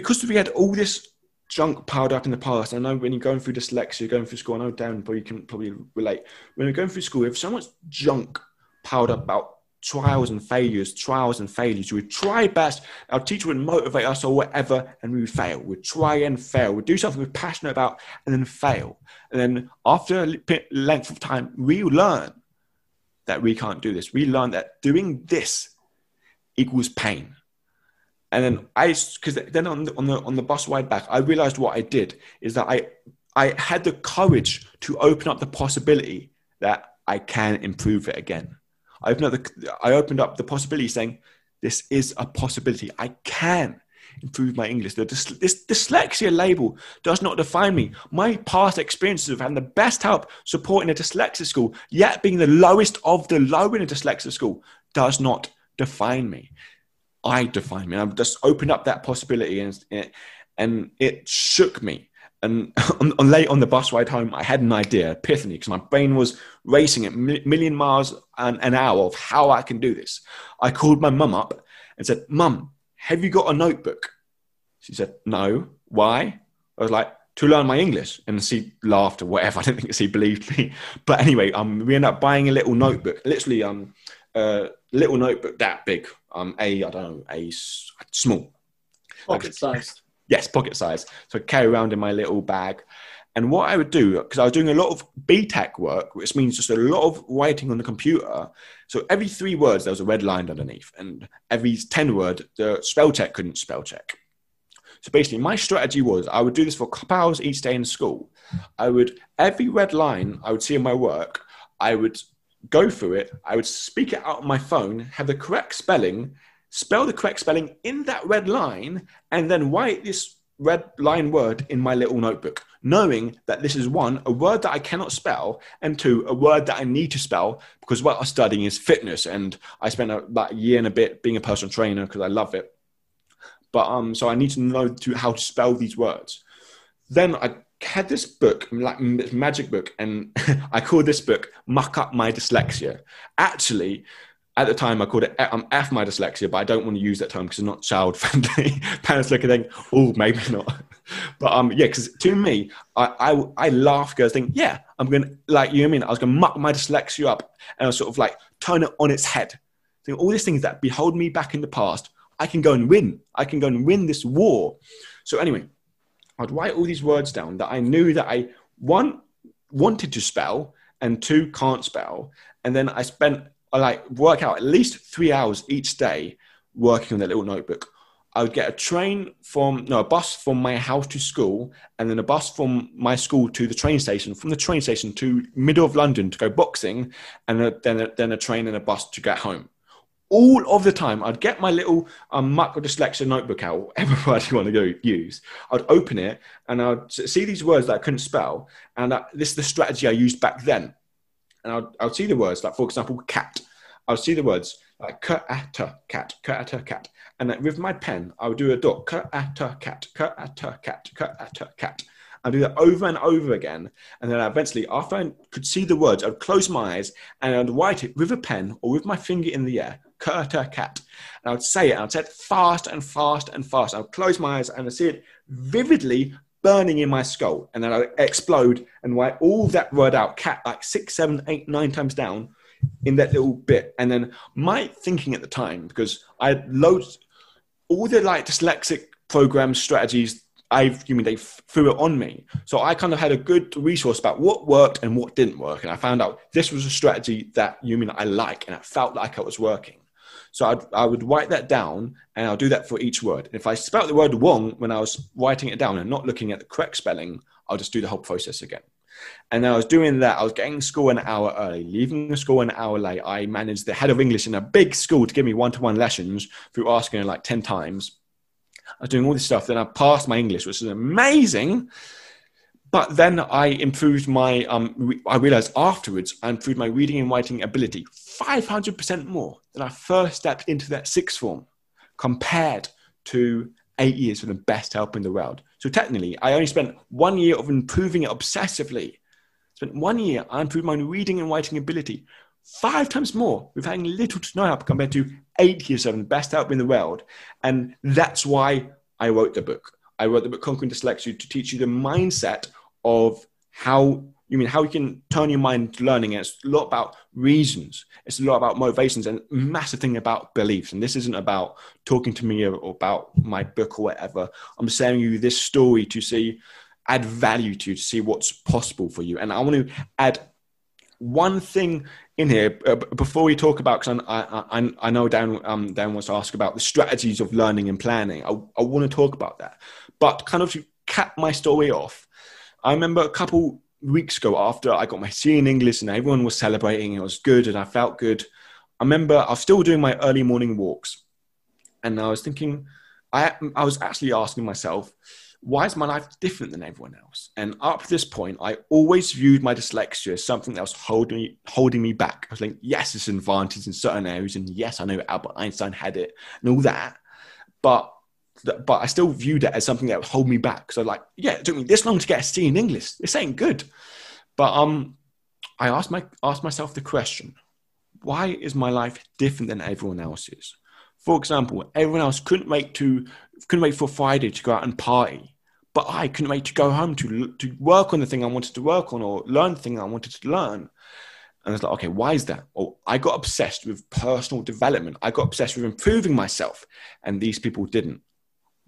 because we had all this junk piled up in the past. I know when you're going through dyslexia, you're going through school, I know Dan probably can probably relate. When you're going through school, we have so much junk piled up about trials and failures, trials and failures. We try best. Our teacher would motivate us or whatever, and we fail. We'd try and fail. We'd do something we're passionate about and then fail. And then after a length of time, we learn that we can't do this. We learn that doing this equals pain. And then I, because then on the, on the on the bus ride back, I realized what I did is that I I had the courage to open up the possibility that I can improve it again. I opened up the I opened up the possibility saying this is a possibility. I can improve my English. This, this dyslexia label does not define me. My past experiences of having the best help supporting a dyslexia school, yet being the lowest of the low in a dyslexia school, does not define me. I define me. I've just opened up that possibility and it, and it shook me. And on, on, late on the bus ride home, I had an idea, epiphany, because my brain was racing at million miles an, an hour of how I can do this. I called my mum up and said, Mum, have you got a notebook? She said, No. Why? I was like, to learn my English. And she laughed or whatever. I don't think she believed me. But anyway, um, we ended up buying a little notebook, literally um, a little notebook that big, um, a I don't know, a small, pocket like, sized. Yes, pocket size. So I carry around in my little bag. And what I would do, because I was doing a lot of BTEC work, which means just a lot of writing on the computer. So every three words, there was a red line underneath. And every 10 word, the spell check couldn't spell check. So basically, my strategy was I would do this for a couple hours each day in school. I would, every red line I would see in my work, I would go through it, I would speak it out on my phone, have the correct spelling, spell the correct spelling in that red line, and then write this red line word in my little notebook, knowing that this is one, a word that I cannot spell, and two, a word that I need to spell because what I'm studying is fitness. And I spent about a year and a bit being a personal trainer because I love it. But um, so I need to know to, how to spell these words. Then I had this book, like this magic book, and I called this book "Muck Up My Dyslexia." Actually, at the time, I called it um, "F My Dyslexia," but I don't want to use that term because it's not child friendly. Parents look at think, "Oh, maybe not." But um, yeah, because to me, I I, I laugh because I think, yeah, I'm gonna like you know I mean I was gonna muck my dyslexia up and I was sort of like turn it on its head. Think all these things that behold me back in the past, I can go and win. I can go and win this war. So anyway, I'd write all these words down that I knew that I one wanted to spell and two can't spell, and then I spent I like work out at least three hours each day working on that little notebook. I would get a train from no a bus from my house to school, and then a bus from my school to the train station. From the train station to middle of London to go boxing, and then a, then a train and a bus to get home. All of the time, I'd get my little um, macro dyslexia notebook out, whatever word you want to go use. I'd open it and I'd see these words that I couldn't spell, and that, this is the strategy I used back then. And I'd, I'd see the words, like for example, cat. I would see the words like cat, cat, cat, cat. And then with my pen, I would do a dot, cat, cat, cat, cat, cat, cat. I'd do that over and over again. And then eventually, after I could see the words, I'd close my eyes and I'd write it with a pen or with my finger in the air, cat, cat. And I would say it, and I'd say it fast and fast and fast. I'd close my eyes and I'd see it vividly burning in my skull. And then I'd explode and write all that word out, cat, like six, seven, eight, nine times down in that little bit. And then my thinking at the time, because I had loads, all the like dyslexic program strategies, I've, you mean they threw it on me. So I kind of had a good resource about what worked and what didn't work. And I found out this was a strategy that you mean I like and it felt like it was working. So I'd, I would write that down and I'll do that for each word. And if I spelt the word wrong when I was writing it down and not looking at the correct spelling, I'll just do the whole process again. And I was doing that. I was getting school an hour early, leaving school an hour late. I managed the head of English in a big school to give me one to one lessons through asking her like 10 times. I was doing all this stuff. Then I passed my English, which is amazing. But then I improved my, um, I realized afterwards, I improved my reading and writing ability 500% more than I first stepped into that sixth form compared to eight years for the best help in the world. So technically, I only spent one year of improving it obsessively. Spent one year, I improved my reading and writing ability five times more with having little to no help compared to eight years of the best help in the world. And that's why I wrote the book. I wrote the book Conquering Dyslexia to teach you the mindset of how you mean how you can turn your mind to learning. And it's a lot about reasons. It's a lot about motivations and massive thing about beliefs. And this isn't about talking to me or about my book or whatever. I'm sharing you this story to see add value to to see what's possible for you. And I want to add one thing in here uh, before we talk about because I, I, I know Dan um, Dan wants to ask about the strategies of learning and planning. I, I want to talk about that, but kind of to cap my story off. I remember a couple weeks ago after I got my C in English and everyone was celebrating, it was good and I felt good. I remember I was still doing my early morning walks and I was thinking, I, I was actually asking myself, why is my life different than everyone else? And up to this point, I always viewed my dyslexia as something that was holding holding me back. I was like, yes, it's an advantage in certain areas, and yes, I know Albert Einstein had it and all that, but but I still viewed it as something that would hold me back. So like, yeah, it took me this long to get a C in English. This ain't good. But um, I asked my asked myself the question: Why is my life different than everyone else's? For example, everyone else couldn't wait to couldn't wait for Friday to go out and party, but I couldn't wait to go home to to work on the thing I wanted to work on or learn the thing I wanted to learn. And I was like, okay, why is that? Well, I got obsessed with personal development. I got obsessed with improving myself, and these people didn't.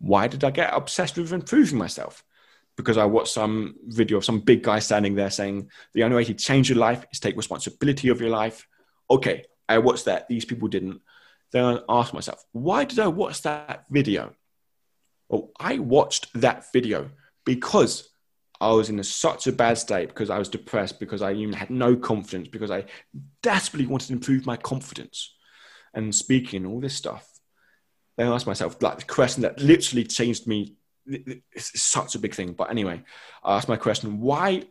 Why did I get obsessed with improving myself? Because I watched some video of some big guy standing there saying, the only way to change your life is take responsibility of your life. Okay, I watched that. These people didn't. Then I asked myself, why did I watch that video? Well, I watched that video because I was in a, such a bad state because I was depressed, because I even had no confidence, because I desperately wanted to improve my confidence and speaking all this stuff. I asked myself, like the question that literally changed me. It's such a big thing. But anyway, I asked my question, why,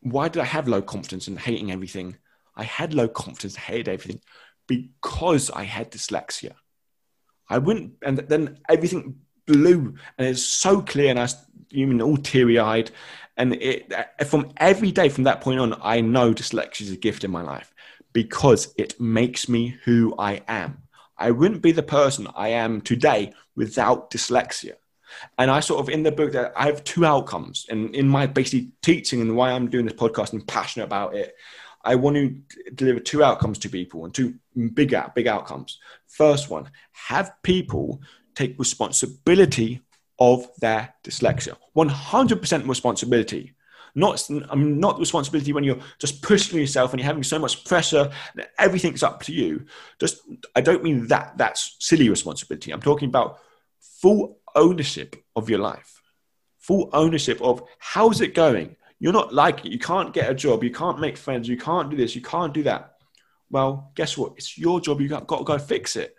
why did I have low confidence and hating everything? I had low confidence, hated everything because I had dyslexia. I wouldn't, and then everything blew, and it's so clear, and I was even all teary eyed. And it, from every day from that point on, I know dyslexia is a gift in my life because it makes me who I am. I wouldn't be the person I am today without dyslexia. And I sort of in the book that I have two outcomes, and in my basically teaching and why I'm doing this podcast and passionate about it, I want to deliver two outcomes to people and two big big outcomes. First one, have people take responsibility of their dyslexia, 100% responsibility not mean, not responsibility when you're just pushing yourself and you're having so much pressure everything's up to you. Just I don't mean that that's silly responsibility. I'm talking about full ownership of your life, full ownership of how's it going. You're not like it. You can't get a job. You can't make friends. You can't do this. You can't do that. Well, guess what? It's your job. You got, got to go fix it.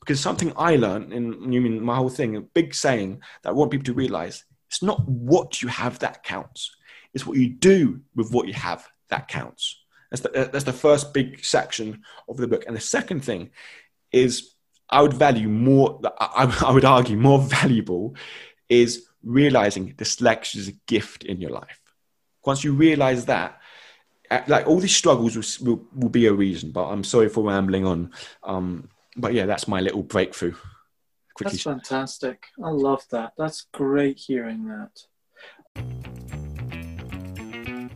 Because something I learned in you mean my whole thing, a big saying that I want people to realize: it's not what you have that counts. It's what you do with what you have that counts. That's the, that's the first big section of the book. And the second thing is I would value more, I, I would argue more valuable is realizing dyslexia is a gift in your life. Once you realize that, uh, like all these struggles will, will, will be a reason, but I'm sorry for rambling on. Um, but yeah, that's my little breakthrough. Quickly. That's fantastic. I love that. That's great hearing that.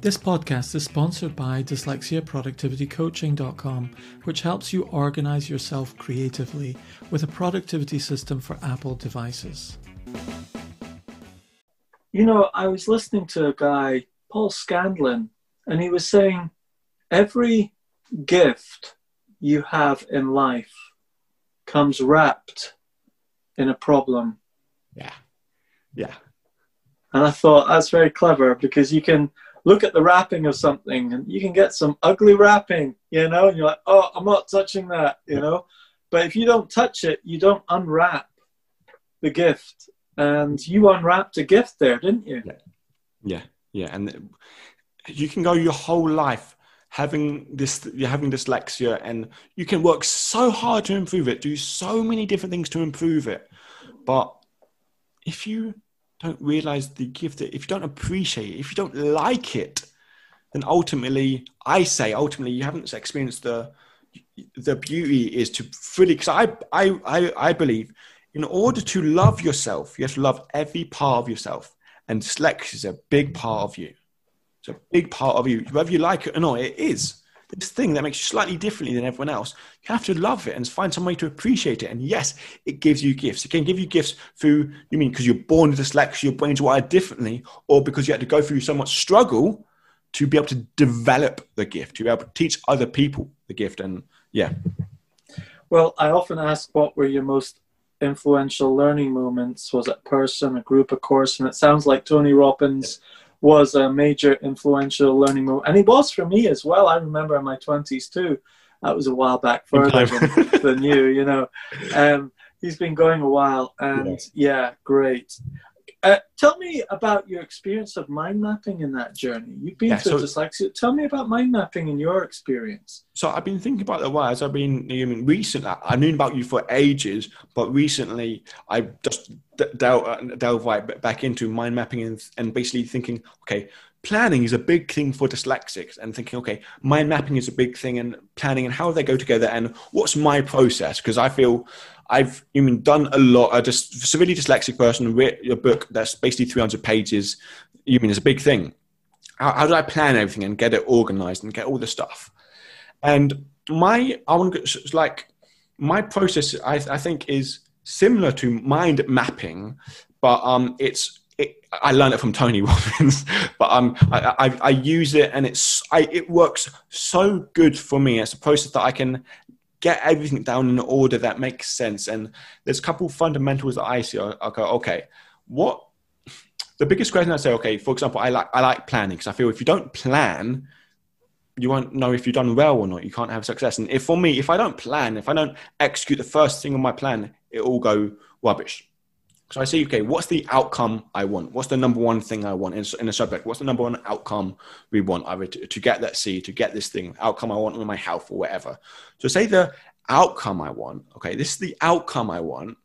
This podcast is sponsored by dyslexiaproductivitycoaching.com, which helps you organize yourself creatively with a productivity system for Apple devices. You know, I was listening to a guy, Paul Scanlon, and he was saying every gift you have in life comes wrapped in a problem. Yeah. Yeah. And I thought that's very clever because you can look at the wrapping of something and you can get some ugly wrapping, you know, and you're like, oh, I'm not touching that, you know. But if you don't touch it, you don't unwrap the gift. And you unwrapped a gift there, didn't you? Yeah. Yeah. Yeah. And you can go your whole life having this you're having dyslexia and you can work so hard to improve it do so many different things to improve it but if you don't realize the gift that if you don't appreciate it, if you don't like it, then ultimately, I say ultimately you haven't experienced the the beauty is to fully because I, I I I believe in order to love yourself, you have to love every part of yourself. And dyslexia is a big part of you. It's a big part of you. Whether you like it or not, it is this thing that makes you slightly differently than everyone else, you have to love it and find some way to appreciate it. And yes, it gives you gifts. It can give you gifts through, you mean, because you're born with dyslexia, your brain's wired differently, or because you had to go through so much struggle to be able to develop the gift, to be able to teach other people the gift. And yeah. Well, I often ask what were your most influential learning moments? Was it person, a group, a course? And it sounds like Tony Robbins. Yeah was a major influential learning move. And it was for me as well. I remember in my 20s too. That was a while back further than, than, you, you know. Um, he's been going a while and yeah, yeah great. Uh, tell me about your experience of mind mapping in that journey. You've been yeah, through so, dyslexia. Tell me about mind mapping in your experience. So I've been thinking about the why I've been, I mean, recently, I knew about you for ages, but recently I just delve, uh, delve right back into mind mapping and, and basically thinking, okay, planning is a big thing for dyslexics and thinking, okay, mind mapping is a big thing and planning and how they go together and what's my process? Because I feel I've you mean done a lot. I just severely dyslexic person wrote a book that's basically 300 pages. You mean it's a big thing. How, how do I plan everything and get it organized and get all the stuff? And my I want to like my process. I, I think is similar to mind mapping, but um, it's it, I learned it from Tony Robbins, but um, I, I, I, use it and it's I, it works so good for me. It's a process that I can get everything down in order that makes sense. And there's a couple fundamentals that I see. I, go, okay, what the biggest question I say, okay, for example, I like I like planning because I feel if you don't plan, you won't know if you've done well or not. You can't have success. And if for me, if I don't plan, if I don't execute the first thing on my plan, it will go rubbish. So I say, okay, what's the outcome I want? What's the number one thing I want in, in a subject? What's the number one outcome we want either to, to get that C, to get this thing, outcome I want with my health or whatever. So say the outcome I want, okay, this is the outcome I want.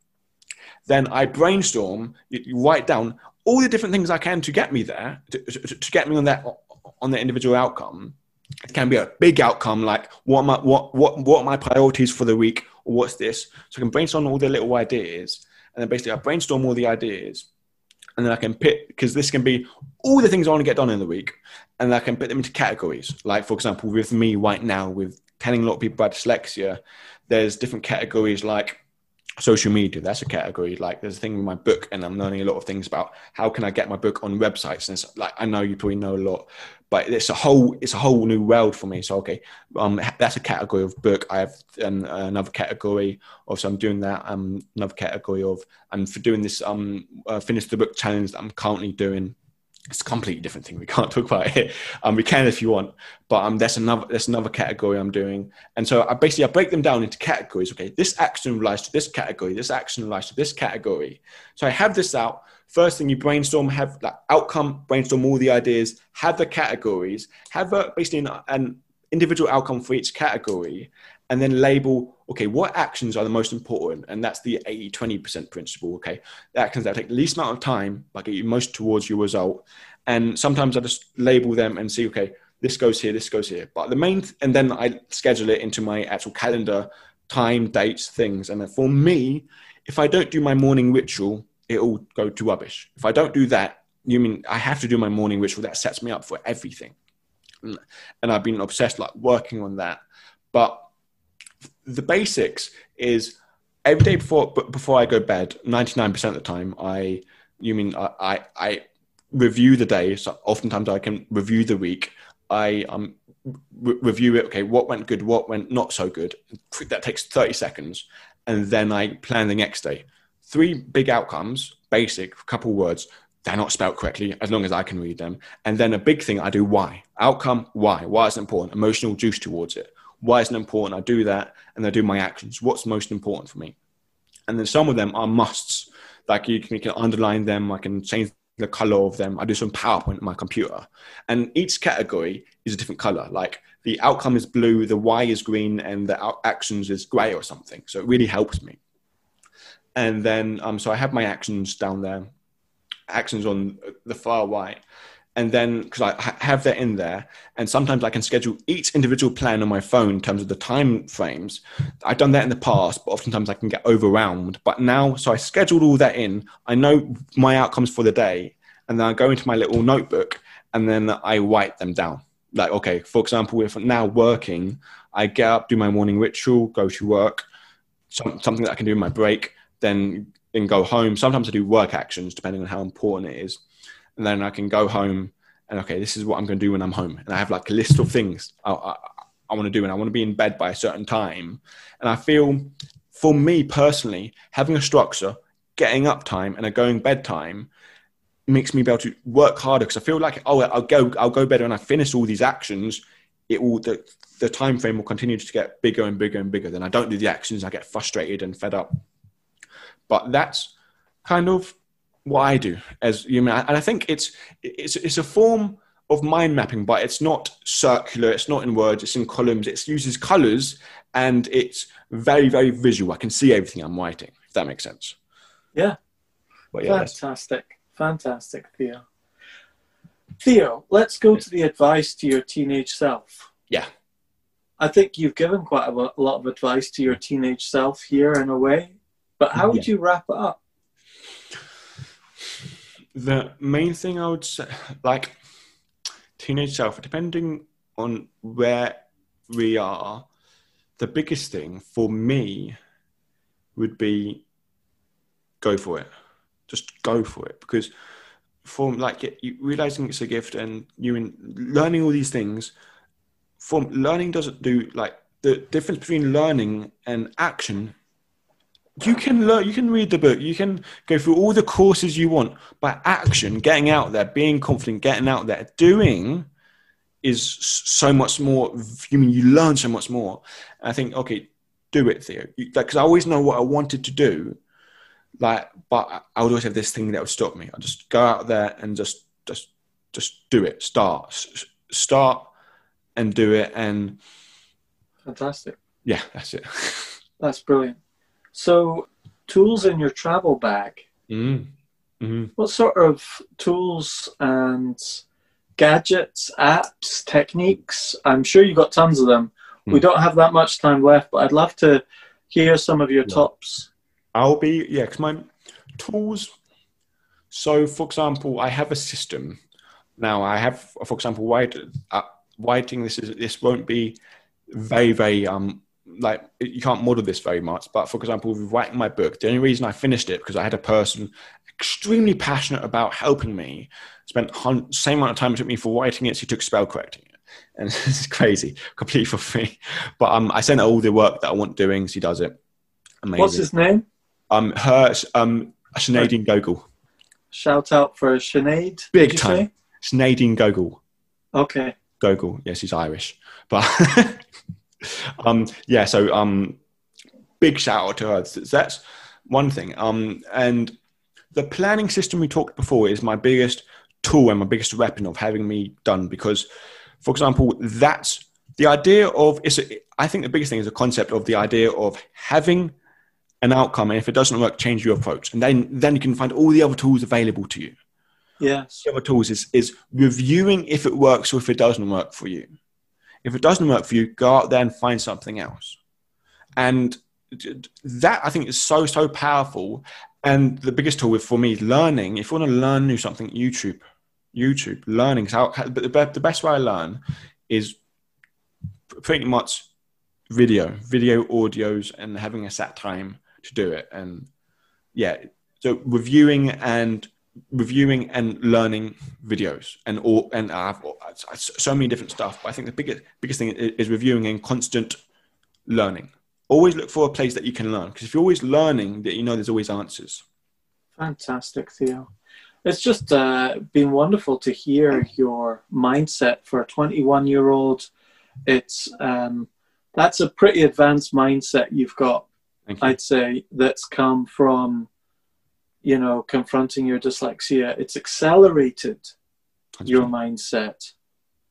Then I brainstorm, you, you write down all the different things I can to get me there, to, to, to get me on that on the individual outcome. It can be a big outcome like what my what what what are my priorities for the week or what's this. So I can brainstorm all the little ideas and then basically I brainstorm all the ideas, and then I can pick because this can be all the things I want to get done in the week, and I can put them into categories. Like for example, with me right now, with telling a lot of people about dyslexia, there's different categories like social media that's a category like there's a thing with my book and i'm learning a lot of things about how can i get my book on websites and it's like i know you probably know a lot but it's a whole it's a whole new world for me so okay um that's a category of book i have an, another category of so i'm doing that um another category of and for doing this um uh, finish the book challenge that i'm currently doing it's a completely different thing. We can't talk about it. Um, we can if you want, but um, that's another that's another category I'm doing. And so I basically I break them down into categories. Okay, this action relates to this category. This action relates to this category. So I have this out. First thing you brainstorm, have like outcome, brainstorm all the ideas, have the categories, have a, basically an, an individual outcome for each category, and then label okay what actions are the most important? And that's the 80 20% principle okay? The actions that take the least amount of time but get you most towards your result. And sometimes i just label them and see okay this goes here this goes here. But the main th- and then i schedule it into my actual calendar time dates things. And for me if i don't do my morning ritual it'll go to rubbish if i don't do that you mean i have to do my morning ritual that sets me up for everything and i've been obsessed like working on that but the basics is every day before before I go bed, ninety nine percent of the time, I you mean I, I, I review the day. So oftentimes I can review the week. I um re- review it. Okay, what went good, what went not so good. That takes thirty seconds, and then I plan the next day. Three big outcomes, basic, couple words. They're not spelled correctly as long as I can read them. And then a big thing I do why. Outcome, why? Why is it important? Emotional juice towards it. Why is it important? I do that and I do my actions. What's most important for me? And then some of them are musts. Like you can, you can underline them, I can change the color of them. I do some PowerPoint on my computer. And each category is a different color. Like the outcome is blue, the why is green, and the actions is gray or something. So it really helps me. And then, um, so I have my actions down there, actions on the far right and then because I have that in there, and sometimes I can schedule each individual plan on my phone in terms of the time frames. I've done that in the past, but oftentimes I can get overwhelmed. But now, so I scheduled all that in. I know my outcomes for the day, and then I go into my little notebook, and then I write them down. Like, okay, for example, if I'm now working, I get up, do my morning ritual, go to work, some, something that I can do in my break, then and go home. Sometimes I do work actions depending on how important it is. And then I can go home and okay, this is what I'm going to do when I'm home, and I have like a list of things I, I, I want to do, and I want to be in bed by a certain time, and I feel, for me personally, having a structure, getting up time, and a going bed time makes me be able to work harder. Because I feel like oh I'll go I'll go better and I finish all these actions. It will the, the time frame will continue to get bigger and bigger and bigger. Then I don't do the actions. I get frustrated and fed up but that's kind of what I do as you human, and I think it's it's it's a form of mind mapping, but it's not circular. It's not in words. It's in columns. It uses colors, and it's very very visual. I can see everything I'm writing. If that makes sense. Yeah. But yeah fantastic, fantastic, Theo. Theo, let's go to the advice to your teenage self. Yeah. I think you've given quite a lot of advice to your teenage self here in a way, but how would yeah. you wrap it up? the main thing I would say, like teenage self, depending on where we are, the biggest thing for me would be go for it. Just go for it because from like realizing it's a gift and you in learning all these things from learning doesn't do like the difference between learning and action you can learn you can read the book you can go through all the courses you want but action getting out there being confident getting out there doing is so much more you mean you learn so much more. I think okay do it theo. Because i always know what i wanted to do like but i would always have this thing that would stop me. I just go out there and just just just do it. Start. Start and do it and fantastic. Yeah that's it. That's brilliant so, tools in your travel bag. Mm. Mm-hmm. What sort of tools and gadgets, apps, techniques? I'm sure you've got tons of them. Mm. We don't have that much time left, but I'd love to hear some of your yeah. tops. I'll be, yeah, because my tools. So, for example, I have a system. Now, I have, for example, white, uh, whiting. This is this won't be very, very um like you can't model this very much. But for example, with writing my book, the only reason I finished it because I had a person extremely passionate about helping me. Spent hun- same amount of time it took me for writing it. She took spell correcting it, and it's crazy, completely for free. But um, I sent her all the work that I want doing. She does it. Amazing. What's his name? Um, her um, Sineadine Gogol. Shout out for Sinead. Big time. Say? Sineadine Gogol. Okay. Gogol. Yes, he's Irish, but um, yeah. So um, big shout out to her. That's one thing. Um, and the planning system we talked before is my biggest tool and my biggest weapon of having me done because, for example, that's the idea of. It's a, I think the biggest thing is the concept of the idea of having an outcome, and if it doesn't work, change your approach, and then then you can find all the other tools available to you. Yes. The other tools is is reviewing if it works or if it doesn't work for you. If it doesn't work for you, go out there and find something else. And that I think is so so powerful. And the biggest tool for me is learning. If you want to learn new something, YouTube, YouTube, learning. So, but the best way I learn is pretty much video, video audios, and having a set time to do it. And yeah, so reviewing and reviewing and learning videos and all and I've so many different stuff. But I think the biggest biggest thing is reviewing and constant learning. Always look for a place that you can learn because if you're always learning, that you know there's always answers. Fantastic, Theo. It's just uh, been wonderful to hear your mindset for a 21 year old. It's um, that's a pretty advanced mindset you've got. You. I'd say that's come from you know, confronting your dyslexia, it's accelerated That's your true. mindset.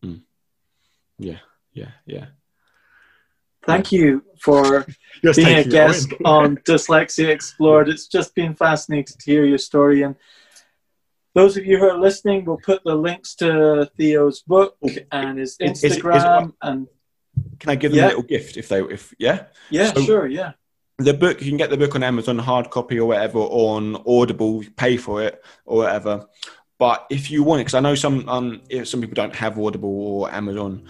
Mm. Yeah, yeah, yeah. Thank yeah. you for being a guest on Dyslexia Explored. It's just been fascinating to hear your story. And those of you who are listening, we'll put the links to Theo's book and his Instagram. Is, is, is and can I give them yeah. a little gift if they, if yeah, yeah, so, sure, yeah the book you can get the book on Amazon hard copy or whatever or on Audible, pay for it or whatever. But if you want it, because I know some um some people don't have Audible or Amazon.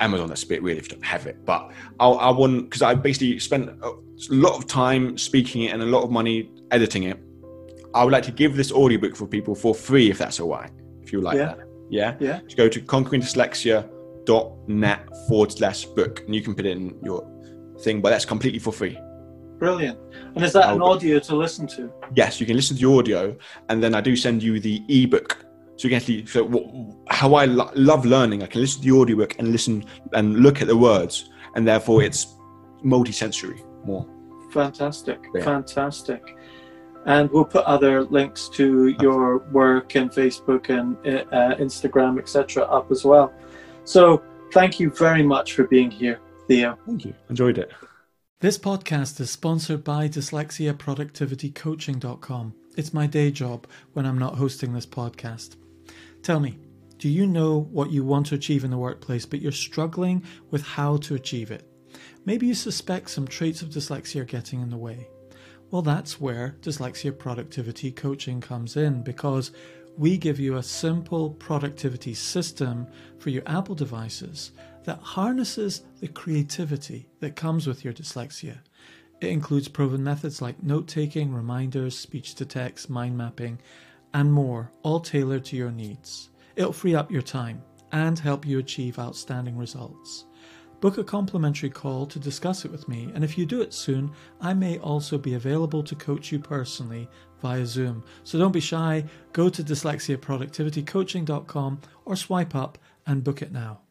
Amazon, that's a bit weird if you don't have it. But I, I want because I basically spent a lot of time speaking it and a lot of money editing it. I would like to give this audiobook for people for free if that's all right. If you like yeah. that, yeah, yeah. Just go to conqueringdyslexia.net forward slash book and you can put it in your thing, but that's completely for free. Brilliant. And is that an audio to listen to? Yes, you can listen to the audio, and then I do send you the ebook. So you can actually, so how I lo- love learning, I can listen to the audiobook and listen and look at the words, and therefore it's multi-sensory more. Fantastic, yeah. fantastic. And we'll put other links to your work and Facebook and uh, Instagram, etc., up as well. So thank you very much for being here, Theo. Thank you. Enjoyed it. This podcast is sponsored by dyslexiaproductivitycoaching.com. It's my day job when I'm not hosting this podcast. Tell me, do you know what you want to achieve in the workplace, but you're struggling with how to achieve it? Maybe you suspect some traits of dyslexia are getting in the way. Well, that's where Dyslexia Productivity Coaching comes in because we give you a simple productivity system for your Apple devices that harnesses the creativity that comes with your dyslexia. It includes proven methods like note taking, reminders, speech to text, mind mapping, and more, all tailored to your needs. It'll free up your time and help you achieve outstanding results. Book a complimentary call to discuss it with me, and if you do it soon, I may also be available to coach you personally via Zoom. So don't be shy, go to dyslexiaproductivitycoaching.com or swipe up and book it now.